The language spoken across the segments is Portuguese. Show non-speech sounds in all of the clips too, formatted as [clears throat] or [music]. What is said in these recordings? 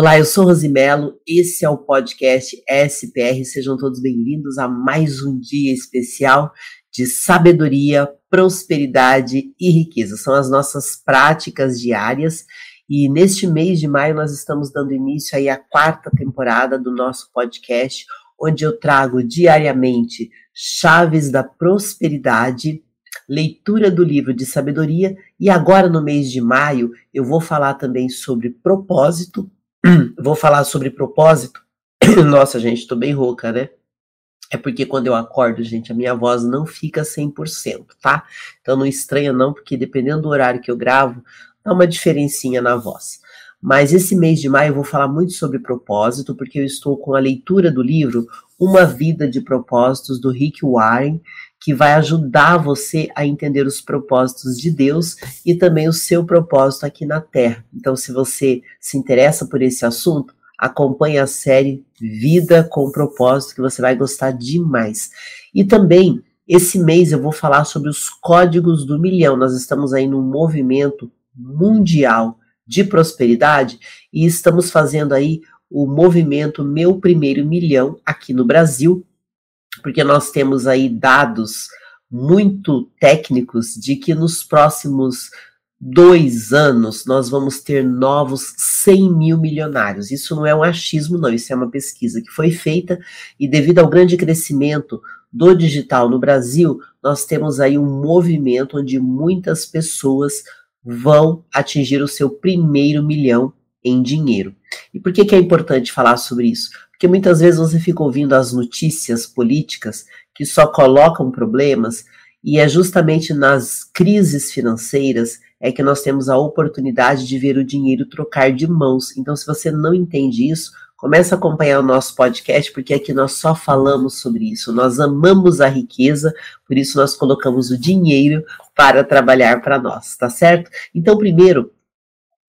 Olá, eu sou Rosimelo, esse é o podcast SPR. Sejam todos bem-vindos a mais um dia especial de sabedoria, prosperidade e riqueza. São as nossas práticas diárias e neste mês de maio nós estamos dando início aí à quarta temporada do nosso podcast, onde eu trago diariamente chaves da prosperidade, leitura do livro de sabedoria e agora no mês de maio eu vou falar também sobre propósito [clears throat] Vou falar sobre propósito. [clears throat] Nossa, gente, tô bem rouca, né? É porque quando eu acordo, gente, a minha voz não fica 100%, tá? Então não estranha não, porque dependendo do horário que eu gravo, dá uma diferencinha na voz. Mas esse mês de maio eu vou falar muito sobre propósito, porque eu estou com a leitura do livro Uma Vida de Propósitos, do Rick Warren, que vai ajudar você a entender os propósitos de Deus e também o seu propósito aqui na Terra. Então, se você se interessa por esse assunto, acompanhe a série Vida com Propósito, que você vai gostar demais. E também, esse mês eu vou falar sobre os códigos do milhão. Nós estamos aí num movimento mundial de prosperidade e estamos fazendo aí o movimento Meu Primeiro Milhão aqui no Brasil, porque nós temos aí dados muito técnicos de que nos próximos dois anos nós vamos ter novos 100 mil milionários. Isso não é um achismo, não, isso é uma pesquisa que foi feita e devido ao grande crescimento do digital no Brasil, nós temos aí um movimento onde muitas pessoas vão atingir o seu primeiro milhão em dinheiro. E por que, que é importante falar sobre isso? Porque muitas vezes você fica ouvindo as notícias políticas que só colocam problemas, e é justamente nas crises financeiras é que nós temos a oportunidade de ver o dinheiro trocar de mãos. Então, se você não entende isso, comece a acompanhar o nosso podcast, porque aqui nós só falamos sobre isso. Nós amamos a riqueza, por isso nós colocamos o dinheiro para trabalhar para nós, tá certo? Então, primeiro,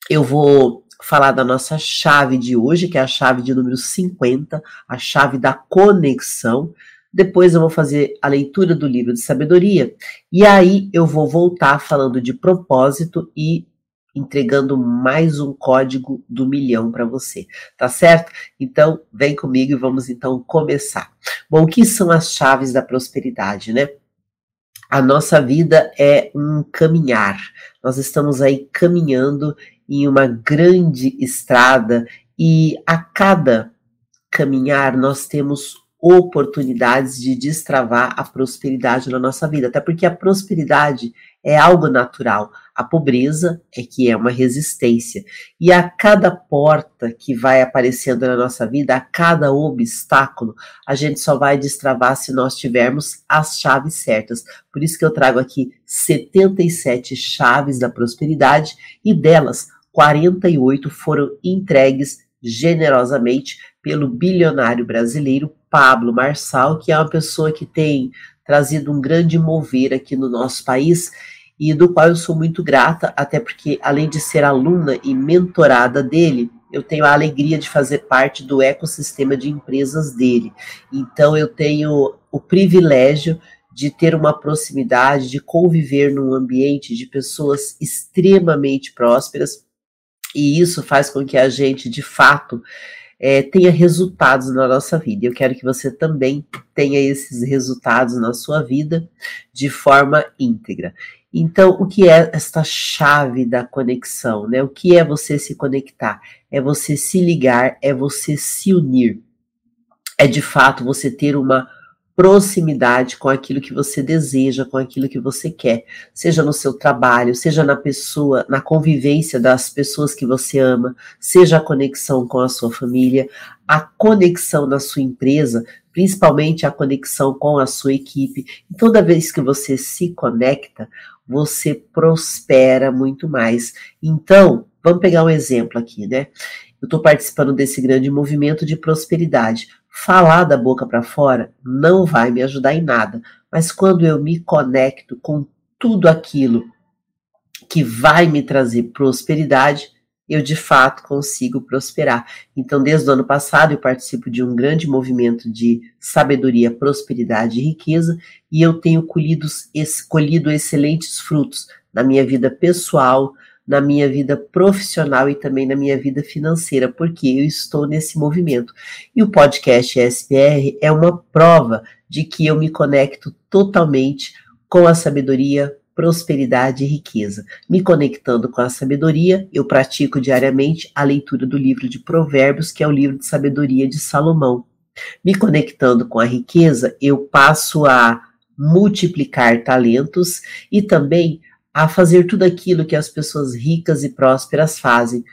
eu vou falar da nossa chave de hoje, que é a chave de número 50, a chave da conexão. Depois eu vou fazer a leitura do livro de sabedoria. E aí eu vou voltar falando de propósito e entregando mais um código do milhão para você, tá certo? Então, vem comigo e vamos então começar. Bom, o que são as chaves da prosperidade, né? A nossa vida é um caminhar. Nós estamos aí caminhando em uma grande estrada e a cada caminhar nós temos oportunidades de destravar a prosperidade na nossa vida, até porque a prosperidade é algo natural. A pobreza é que é uma resistência. E a cada porta que vai aparecendo na nossa vida, a cada obstáculo, a gente só vai destravar se nós tivermos as chaves certas. Por isso que eu trago aqui 77 chaves da prosperidade e delas 48 foram entregues generosamente pelo bilionário brasileiro Pablo Marçal, que é uma pessoa que tem trazido um grande mover aqui no nosso país e do qual eu sou muito grata, até porque, além de ser aluna e mentorada dele, eu tenho a alegria de fazer parte do ecossistema de empresas dele. Então, eu tenho o privilégio de ter uma proximidade, de conviver num ambiente de pessoas extremamente prósperas, e isso faz com que a gente, de fato, é, tenha resultados na nossa vida. Eu quero que você também tenha esses resultados na sua vida de forma íntegra. Então, o que é esta chave da conexão? Né? O que é você se conectar? É você se ligar, é você se unir. É de fato você ter uma proximidade com aquilo que você deseja, com aquilo que você quer, seja no seu trabalho, seja na pessoa, na convivência das pessoas que você ama, seja a conexão com a sua família, a conexão na sua empresa, principalmente a conexão com a sua equipe. E toda vez que você se conecta, você prospera muito mais. Então, vamos pegar um exemplo aqui, né? Eu estou participando desse grande movimento de prosperidade falar da boca para fora não vai me ajudar em nada, mas quando eu me conecto com tudo aquilo que vai me trazer prosperidade, eu de fato consigo prosperar. Então, desde o ano passado, eu participo de um grande movimento de sabedoria, prosperidade e riqueza, e eu tenho colhido, colhido excelentes frutos na minha vida pessoal, na minha vida profissional e também na minha vida financeira, porque eu estou nesse movimento. E o podcast SPR é uma prova de que eu me conecto totalmente com a sabedoria, prosperidade e riqueza. Me conectando com a sabedoria, eu pratico diariamente a leitura do livro de Provérbios, que é o livro de sabedoria de Salomão. Me conectando com a riqueza, eu passo a multiplicar talentos e também a fazer tudo aquilo que as pessoas ricas e prósperas fazem.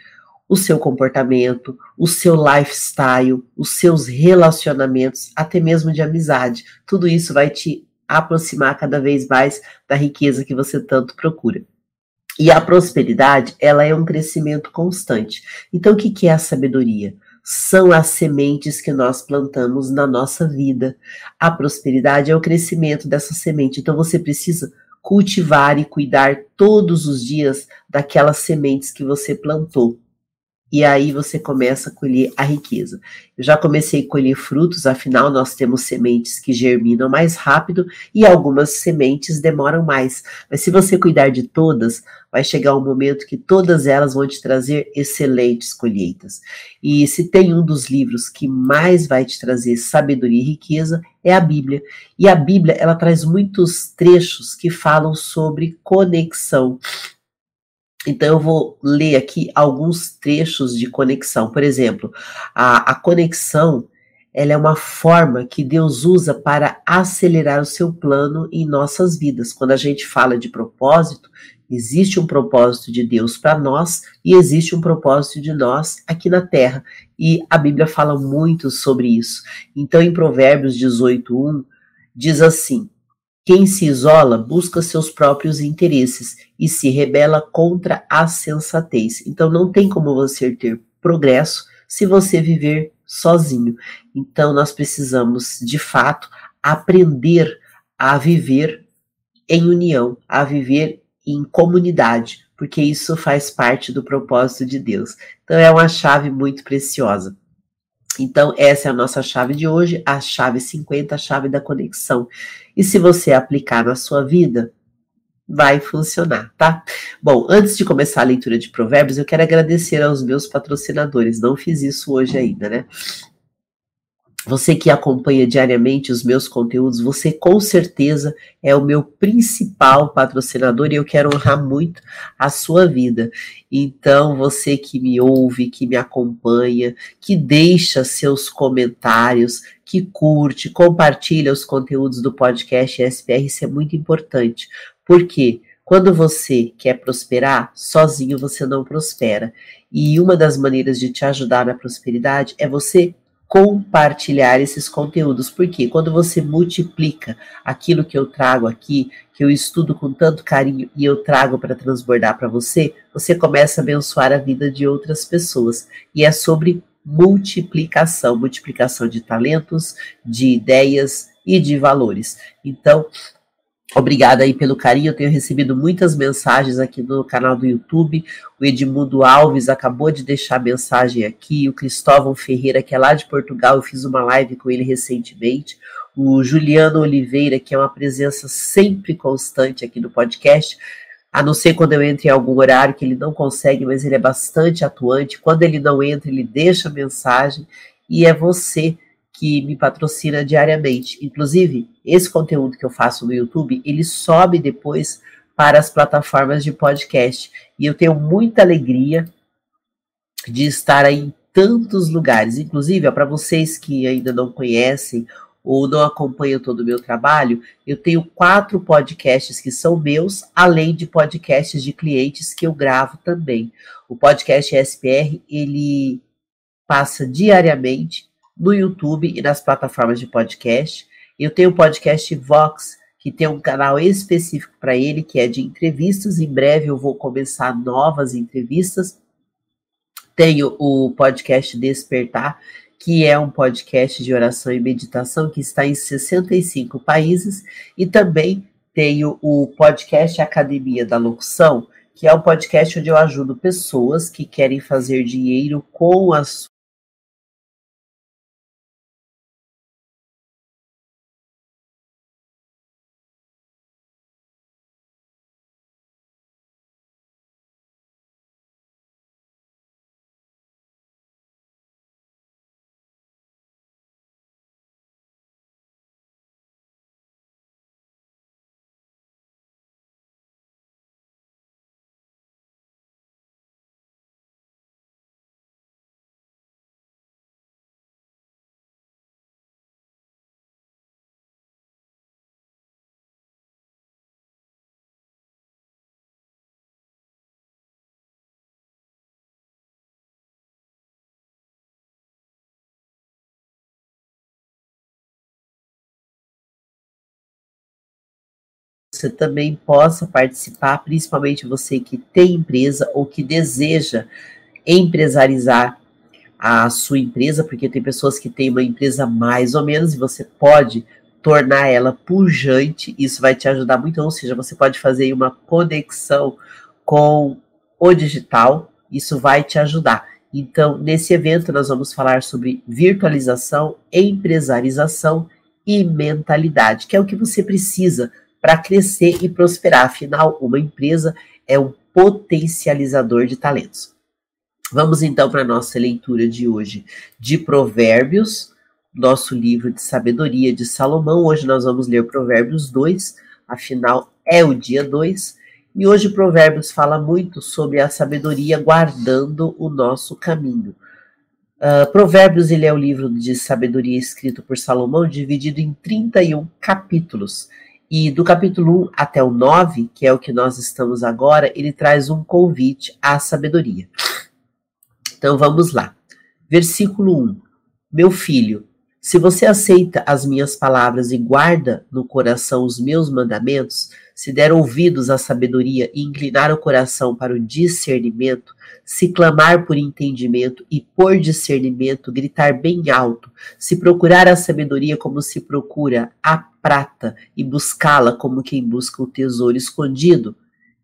O seu comportamento, o seu lifestyle, os seus relacionamentos, até mesmo de amizade. Tudo isso vai te aproximar cada vez mais da riqueza que você tanto procura. E a prosperidade, ela é um crescimento constante. Então, o que é a sabedoria? são as sementes que nós plantamos na nossa vida. A prosperidade é o crescimento dessa semente. Então você precisa cultivar e cuidar todos os dias daquelas sementes que você plantou e aí você começa a colher a riqueza. Eu já comecei a colher frutos, afinal nós temos sementes que germinam mais rápido e algumas sementes demoram mais. Mas se você cuidar de todas, vai chegar um momento que todas elas vão te trazer excelentes colheitas. E se tem um dos livros que mais vai te trazer sabedoria e riqueza, é a Bíblia. E a Bíblia, ela traz muitos trechos que falam sobre conexão. Então, eu vou ler aqui alguns trechos de conexão. Por exemplo, a, a conexão ela é uma forma que Deus usa para acelerar o seu plano em nossas vidas. Quando a gente fala de propósito, existe um propósito de Deus para nós e existe um propósito de nós aqui na terra. E a Bíblia fala muito sobre isso. Então, em Provérbios 18:1 diz assim: quem se isola busca seus próprios interesses e se rebela contra a sensatez. Então não tem como você ter progresso se você viver sozinho. Então nós precisamos, de fato, aprender a viver em união, a viver em comunidade, porque isso faz parte do propósito de Deus. Então é uma chave muito preciosa. Então, essa é a nossa chave de hoje, a chave 50, a chave da conexão. E se você aplicar na sua vida, vai funcionar, tá? Bom, antes de começar a leitura de provérbios, eu quero agradecer aos meus patrocinadores. Não fiz isso hoje ainda, né? Você que acompanha diariamente os meus conteúdos, você com certeza é o meu principal patrocinador e eu quero honrar muito a sua vida. Então, você que me ouve, que me acompanha, que deixa seus comentários, que curte, compartilha os conteúdos do podcast SPR, isso é muito importante. Por quê? Quando você quer prosperar, sozinho você não prospera. E uma das maneiras de te ajudar na prosperidade é você compartilhar esses conteúdos, porque quando você multiplica aquilo que eu trago aqui, que eu estudo com tanto carinho e eu trago para transbordar para você, você começa a abençoar a vida de outras pessoas. E é sobre multiplicação, multiplicação de talentos, de ideias e de valores. Então, Obrigada aí pelo carinho. Eu tenho recebido muitas mensagens aqui no canal do YouTube. O Edmundo Alves acabou de deixar mensagem aqui. O Cristóvão Ferreira, que é lá de Portugal, eu fiz uma live com ele recentemente. O Juliano Oliveira, que é uma presença sempre constante aqui no podcast. A não ser quando eu entro em algum horário que ele não consegue, mas ele é bastante atuante. Quando ele não entra, ele deixa mensagem. E é você que me patrocina diariamente. Inclusive, esse conteúdo que eu faço no YouTube, ele sobe depois para as plataformas de podcast. E eu tenho muita alegria de estar aí em tantos lugares. Inclusive, para vocês que ainda não conhecem ou não acompanham todo o meu trabalho, eu tenho quatro podcasts que são meus, além de podcasts de clientes que eu gravo também. O podcast SPR, ele passa diariamente no YouTube e nas plataformas de podcast. Eu tenho o podcast Vox, que tem um canal específico para ele, que é de entrevistas. Em breve eu vou começar novas entrevistas. Tenho o podcast Despertar, que é um podcast de oração e meditação que está em 65 países, e também tenho o podcast Academia da Locução, que é um podcast onde eu ajudo pessoas que querem fazer dinheiro com as você também possa participar, principalmente você que tem empresa ou que deseja empresarizar a sua empresa, porque tem pessoas que têm uma empresa mais ou menos e você pode tornar ela pujante, isso vai te ajudar muito, ou seja, você pode fazer uma conexão com o digital, isso vai te ajudar. Então, nesse evento, nós vamos falar sobre virtualização, empresarização e mentalidade, que é o que você precisa para crescer e prosperar. Afinal, uma empresa é um potencializador de talentos. Vamos então para a nossa leitura de hoje de Provérbios, nosso livro de sabedoria de Salomão. Hoje nós vamos ler Provérbios 2, afinal é o dia 2. E hoje Provérbios fala muito sobre a sabedoria guardando o nosso caminho. Uh, Provérbios ele é o livro de sabedoria escrito por Salomão, dividido em 31 capítulos. E do capítulo 1 até o 9, que é o que nós estamos agora, ele traz um convite à sabedoria. Então vamos lá. Versículo 1. Meu filho, se você aceita as minhas palavras e guarda no coração os meus mandamentos, se der ouvidos à sabedoria e inclinar o coração para o discernimento, se clamar por entendimento e por discernimento gritar bem alto, se procurar a sabedoria como se procura a prata e buscá-la como quem busca o tesouro escondido,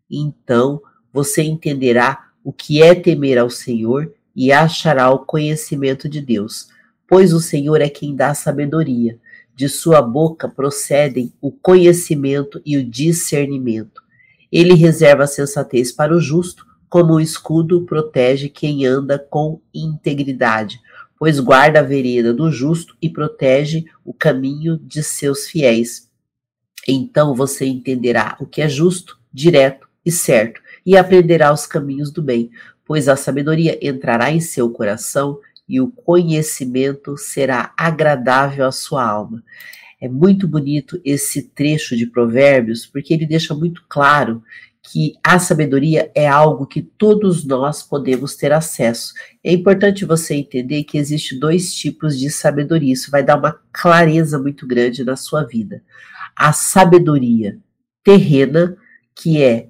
então você entenderá o que é temer ao Senhor e achará o conhecimento de Deus, pois o Senhor é quem dá sabedoria. De sua boca procedem o conhecimento e o discernimento. Ele reserva a sensatez para o justo, como o escudo protege quem anda com integridade, pois guarda a vereda do justo e protege o caminho de seus fiéis. Então você entenderá o que é justo, direto e certo, e aprenderá os caminhos do bem, pois a sabedoria entrará em seu coração e o conhecimento será agradável à sua alma. É muito bonito esse trecho de Provérbios, porque ele deixa muito claro que a sabedoria é algo que todos nós podemos ter acesso. É importante você entender que existe dois tipos de sabedoria. Isso vai dar uma clareza muito grande na sua vida. A sabedoria terrena, que é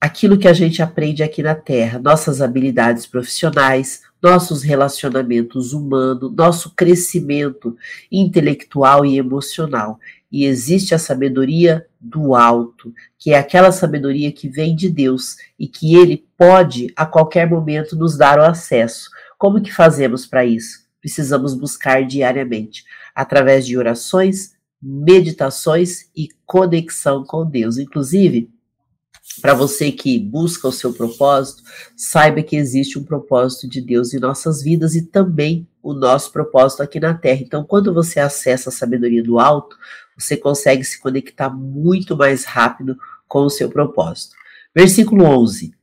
aquilo que a gente aprende aqui na Terra, nossas habilidades profissionais, nossos relacionamentos humanos, nosso crescimento intelectual e emocional. E existe a sabedoria do alto, que é aquela sabedoria que vem de Deus e que ele pode a qualquer momento nos dar o acesso. Como que fazemos para isso? Precisamos buscar diariamente, através de orações, meditações e conexão com Deus. Inclusive, para você que busca o seu propósito, saiba que existe um propósito de Deus em nossas vidas e também o nosso propósito aqui na Terra. Então, quando você acessa a sabedoria do alto, você consegue se conectar muito mais rápido com o seu propósito. Versículo 11.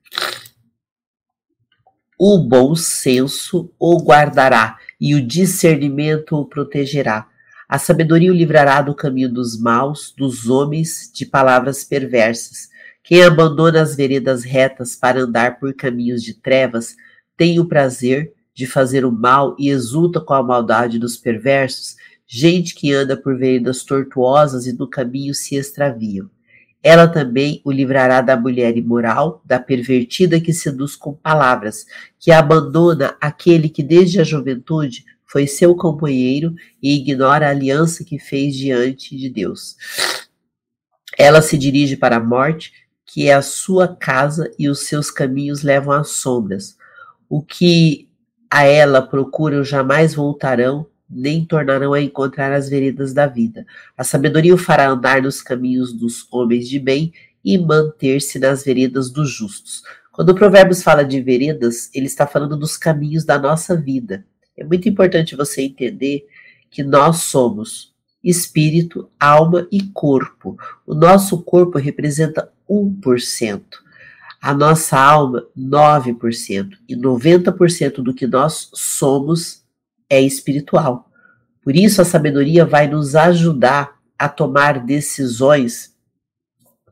O bom senso o guardará e o discernimento o protegerá. A sabedoria o livrará do caminho dos maus, dos homens de palavras perversas quem abandona as veredas retas para andar por caminhos de trevas tem o prazer de fazer o mal e exulta com a maldade dos perversos, gente que anda por veredas tortuosas e no caminho se extraviam. Ela também o livrará da mulher imoral, da pervertida que seduz com palavras, que abandona aquele que desde a juventude foi seu companheiro e ignora a aliança que fez diante de Deus. Ela se dirige para a morte que é a sua casa e os seus caminhos levam às sombras. O que a ela procuram jamais voltarão, nem tornarão a encontrar as veredas da vida. A sabedoria o fará andar nos caminhos dos homens de bem e manter-se nas veredas dos justos. Quando o Provérbios fala de veredas, ele está falando dos caminhos da nossa vida. É muito importante você entender que nós somos espírito, alma e corpo. O nosso corpo representa 1%. A nossa alma, 9%. E 90% do que nós somos é espiritual. Por isso, a sabedoria vai nos ajudar a tomar decisões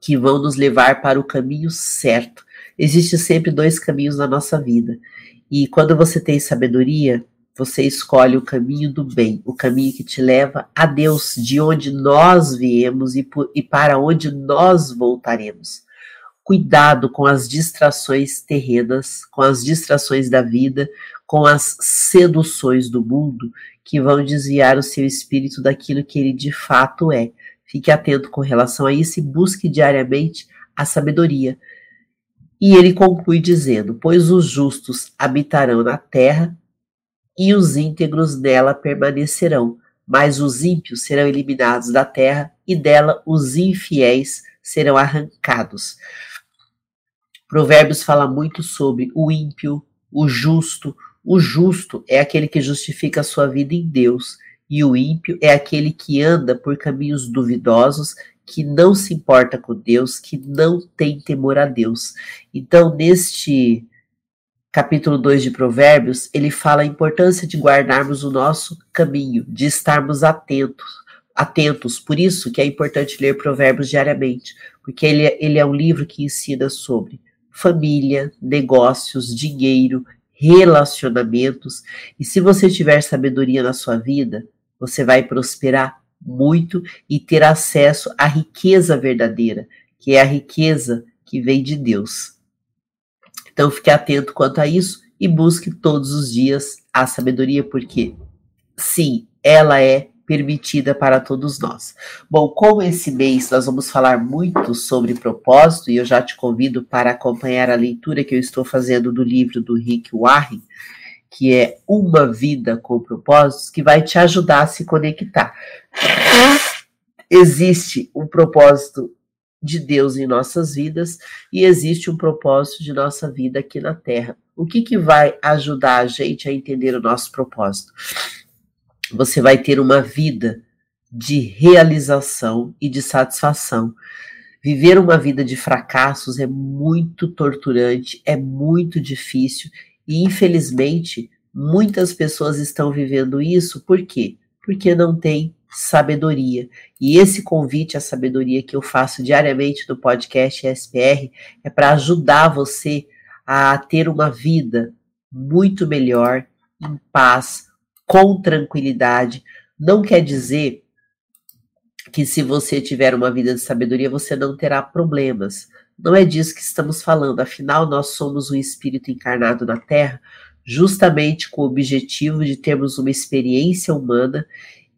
que vão nos levar para o caminho certo. Existem sempre dois caminhos na nossa vida. E quando você tem sabedoria, você escolhe o caminho do bem, o caminho que te leva a Deus, de onde nós viemos e, por, e para onde nós voltaremos. Cuidado com as distrações terrenas, com as distrações da vida, com as seduções do mundo que vão desviar o seu espírito daquilo que ele de fato é. Fique atento com relação a isso e busque diariamente a sabedoria. E ele conclui dizendo: Pois os justos habitarão na terra e os íntegros dela permanecerão, mas os ímpios serão eliminados da terra e dela os infiéis serão arrancados. Provérbios fala muito sobre o ímpio, o justo. O justo é aquele que justifica a sua vida em Deus, e o ímpio é aquele que anda por caminhos duvidosos, que não se importa com Deus, que não tem temor a Deus. Então, neste capítulo 2 de Provérbios, ele fala a importância de guardarmos o nosso caminho, de estarmos atentos, atentos. Por isso que é importante ler Provérbios diariamente, porque ele, é, ele é um livro que ensina sobre família, negócios, dinheiro, relacionamentos. E se você tiver sabedoria na sua vida, você vai prosperar muito e ter acesso à riqueza verdadeira, que é a riqueza que vem de Deus. Então fique atento quanto a isso e busque todos os dias a sabedoria, porque sim, ela é permitida para todos nós. Bom, como esse mês nós vamos falar muito sobre propósito, e eu já te convido para acompanhar a leitura que eu estou fazendo do livro do Rick Warren, que é Uma Vida com Propósitos, que vai te ajudar a se conectar. Existe um propósito de Deus em nossas vidas e existe um propósito de nossa vida aqui na Terra. O que, que vai ajudar a gente a entender o nosso propósito? Você vai ter uma vida de realização e de satisfação. Viver uma vida de fracassos é muito torturante, é muito difícil e, infelizmente, muitas pessoas estão vivendo isso por quê? Porque não tem sabedoria. E esse convite à sabedoria que eu faço diariamente no podcast SPR é para ajudar você a ter uma vida muito melhor, em paz, com tranquilidade. Não quer dizer que se você tiver uma vida de sabedoria, você não terá problemas. Não é disso que estamos falando. Afinal, nós somos um espírito encarnado na Terra, justamente com o objetivo de termos uma experiência humana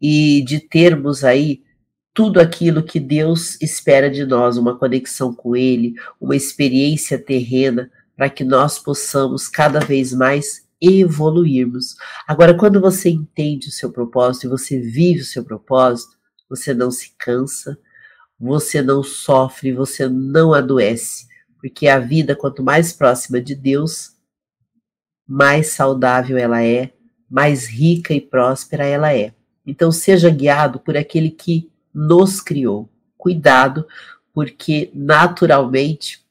e de termos aí tudo aquilo que Deus espera de nós, uma conexão com Ele, uma experiência terrena, para que nós possamos cada vez mais evoluirmos. Agora, quando você entende o seu propósito e você vive o seu propósito, você não se cansa, você não sofre, você não adoece, porque a vida, quanto mais próxima de Deus, mais saudável ela é, mais rica e próspera ela é. Então, seja guiado por aquele que nos criou. Cuidado, porque naturalmente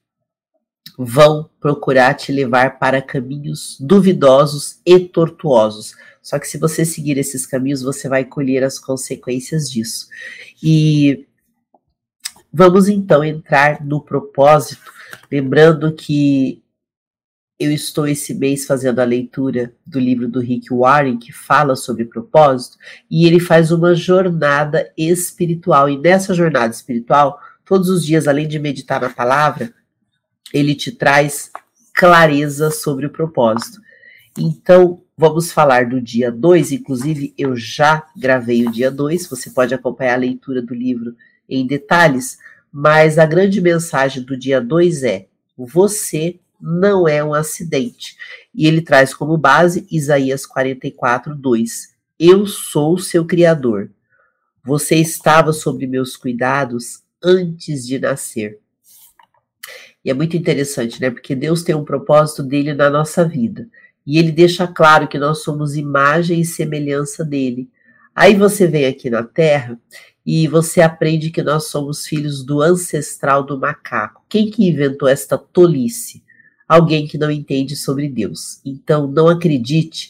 vão procurar te levar para caminhos duvidosos e tortuosos. Só que se você seguir esses caminhos, você vai colher as consequências disso. E vamos então entrar no propósito, lembrando que eu estou esse mês fazendo a leitura do livro do Rick Warren, que fala sobre propósito, e ele faz uma jornada espiritual. E nessa jornada espiritual, todos os dias, além de meditar na palavra, ele te traz clareza sobre o propósito. Então, vamos falar do dia 2, inclusive eu já gravei o dia 2, você pode acompanhar a leitura do livro em detalhes, mas a grande mensagem do dia 2 é: você não é um acidente. E ele traz como base Isaías 44, 2. Eu sou seu Criador. Você estava sob meus cuidados antes de nascer. E é muito interessante, né? Porque Deus tem um propósito dele na nossa vida. E ele deixa claro que nós somos imagem e semelhança dele. Aí você vem aqui na Terra e você aprende que nós somos filhos do ancestral do macaco. Quem que inventou esta tolice? Alguém que não entende sobre Deus. Então, não acredite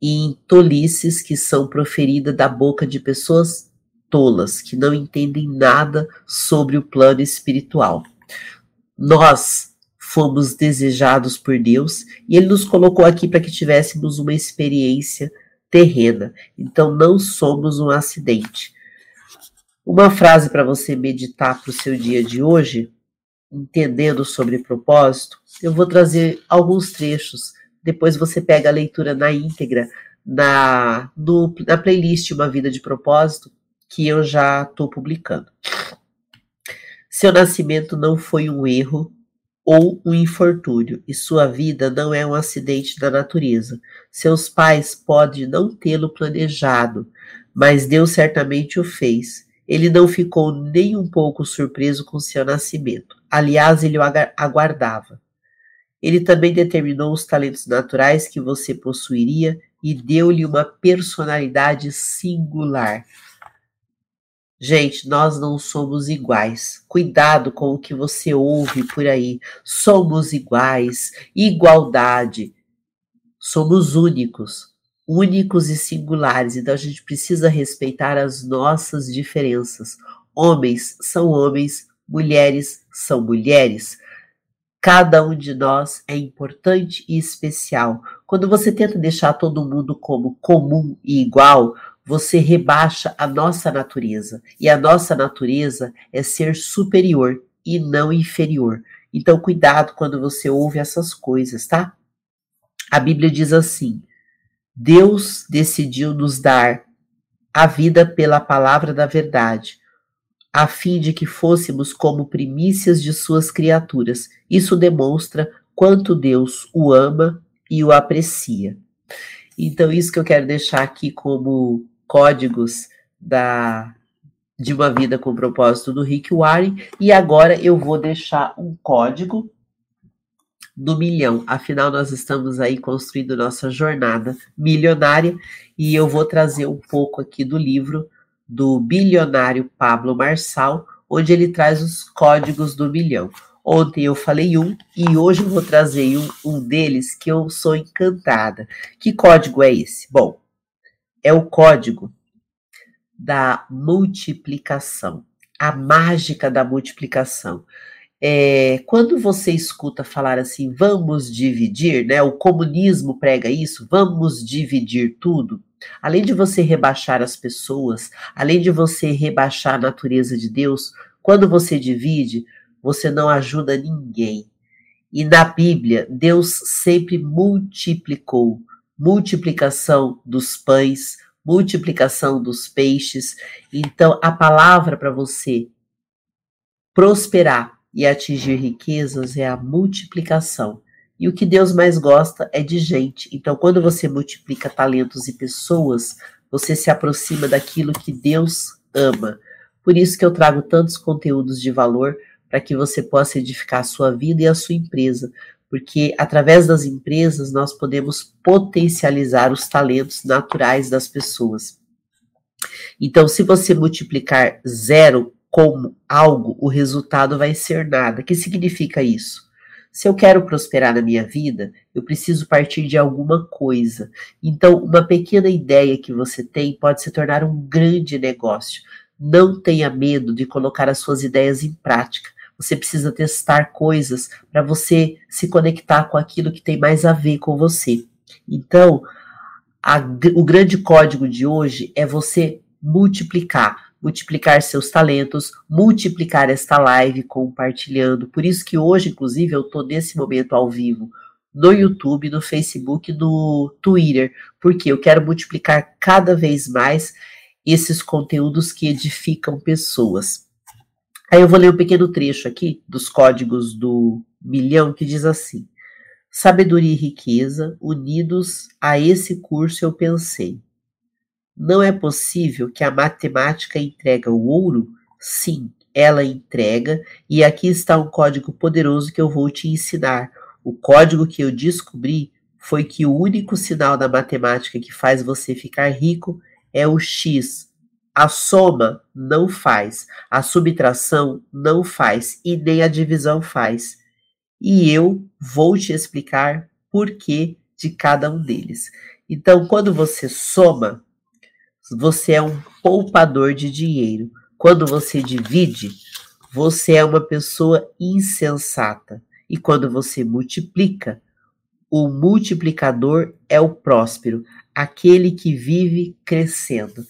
em tolices que são proferidas da boca de pessoas tolas, que não entendem nada sobre o plano espiritual. Nós fomos desejados por Deus e Ele nos colocou aqui para que tivéssemos uma experiência terrena. Então não somos um acidente. Uma frase para você meditar para o seu dia de hoje, entendendo sobre propósito, eu vou trazer alguns trechos. Depois você pega a leitura na íntegra na, no, na playlist Uma Vida de Propósito, que eu já estou publicando. Seu nascimento não foi um erro ou um infortúnio, e sua vida não é um acidente da natureza. Seus pais podem não tê-lo planejado, mas Deus certamente o fez. Ele não ficou nem um pouco surpreso com seu nascimento. Aliás, ele o aguardava. Ele também determinou os talentos naturais que você possuiria e deu-lhe uma personalidade singular. Gente, nós não somos iguais. Cuidado com o que você ouve por aí. Somos iguais, igualdade. Somos únicos, únicos e singulares. Então a gente precisa respeitar as nossas diferenças. Homens são homens, mulheres são mulheres. Cada um de nós é importante e especial. Quando você tenta deixar todo mundo como comum e igual, você rebaixa a nossa natureza. E a nossa natureza é ser superior e não inferior. Então, cuidado quando você ouve essas coisas, tá? A Bíblia diz assim: Deus decidiu nos dar a vida pela palavra da verdade, a fim de que fôssemos como primícias de suas criaturas. Isso demonstra quanto Deus o ama e o aprecia. Então, isso que eu quero deixar aqui como códigos da de uma vida com propósito do Rick Warren e agora eu vou deixar um código do milhão. Afinal, nós estamos aí construindo nossa jornada milionária e eu vou trazer um pouco aqui do livro do bilionário Pablo Marçal, onde ele traz os códigos do milhão. Ontem eu falei um e hoje eu vou trazer um, um deles que eu sou encantada. Que código é esse? Bom, é o código da multiplicação, a mágica da multiplicação. É, quando você escuta falar assim, vamos dividir, né? O comunismo prega isso, vamos dividir tudo. Além de você rebaixar as pessoas, além de você rebaixar a natureza de Deus, quando você divide, você não ajuda ninguém. E na Bíblia, Deus sempre multiplicou multiplicação dos pães, multiplicação dos peixes. Então, a palavra para você prosperar e atingir riquezas é a multiplicação. E o que Deus mais gosta é de gente. Então, quando você multiplica talentos e pessoas, você se aproxima daquilo que Deus ama. Por isso que eu trago tantos conteúdos de valor para que você possa edificar a sua vida e a sua empresa, porque através das empresas nós podemos potencializar os talentos naturais das pessoas. Então, se você multiplicar zero como algo, o resultado vai ser nada. O que significa isso? Se eu quero prosperar na minha vida, eu preciso partir de alguma coisa. Então, uma pequena ideia que você tem pode se tornar um grande negócio. Não tenha medo de colocar as suas ideias em prática. Você precisa testar coisas para você se conectar com aquilo que tem mais a ver com você. Então, a, o grande código de hoje é você multiplicar, multiplicar seus talentos, multiplicar esta live compartilhando. Por isso que hoje, inclusive, eu estou nesse momento ao vivo no YouTube, no Facebook, no Twitter, porque eu quero multiplicar cada vez mais esses conteúdos que edificam pessoas. Aí eu vou ler um pequeno trecho aqui dos códigos do milhão que diz assim: Sabedoria e riqueza unidos a esse curso eu pensei. Não é possível que a matemática entrega o ouro? Sim, ela entrega, e aqui está um código poderoso que eu vou te ensinar. O código que eu descobri foi que o único sinal da matemática que faz você ficar rico é o X, a soma não faz, a subtração não faz e nem a divisão faz. E eu vou te explicar por que de cada um deles. Então, quando você soma, você é um poupador de dinheiro. Quando você divide, você é uma pessoa insensata. E quando você multiplica, o multiplicador é o próspero. aquele que vive crescendo.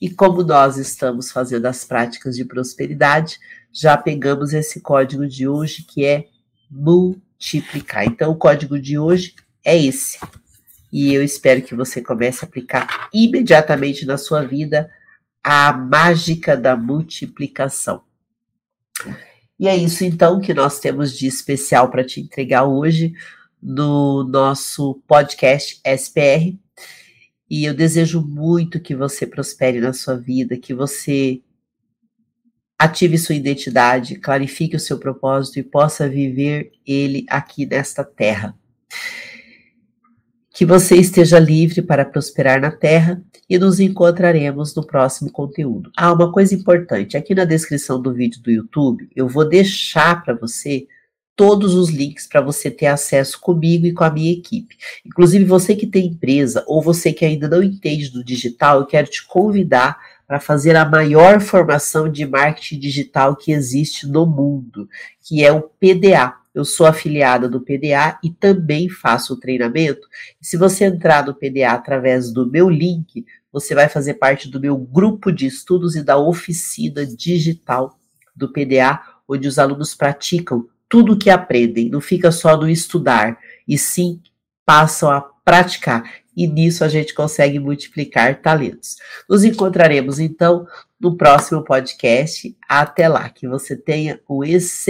E como nós estamos fazendo as práticas de prosperidade, já pegamos esse código de hoje que é multiplicar. Então, o código de hoje é esse. E eu espero que você comece a aplicar imediatamente na sua vida a mágica da multiplicação. E é isso então que nós temos de especial para te entregar hoje no nosso podcast SPR. E eu desejo muito que você prospere na sua vida, que você ative sua identidade, clarifique o seu propósito e possa viver ele aqui nesta terra. Que você esteja livre para prosperar na terra e nos encontraremos no próximo conteúdo. Ah, uma coisa importante: aqui na descrição do vídeo do YouTube, eu vou deixar para você todos os links para você ter acesso comigo e com a minha equipe. Inclusive, você que tem empresa ou você que ainda não entende do digital, eu quero te convidar para fazer a maior formação de marketing digital que existe no mundo, que é o PDA. Eu sou afiliada do PDA e também faço o treinamento. Se você entrar no PDA através do meu link, você vai fazer parte do meu grupo de estudos e da oficina digital do PDA, onde os alunos praticam tudo o que aprendem, não fica só no estudar, e sim passam a praticar. E nisso a gente consegue multiplicar talentos. Nos encontraremos então no próximo podcast. Até lá, que você tenha um excelente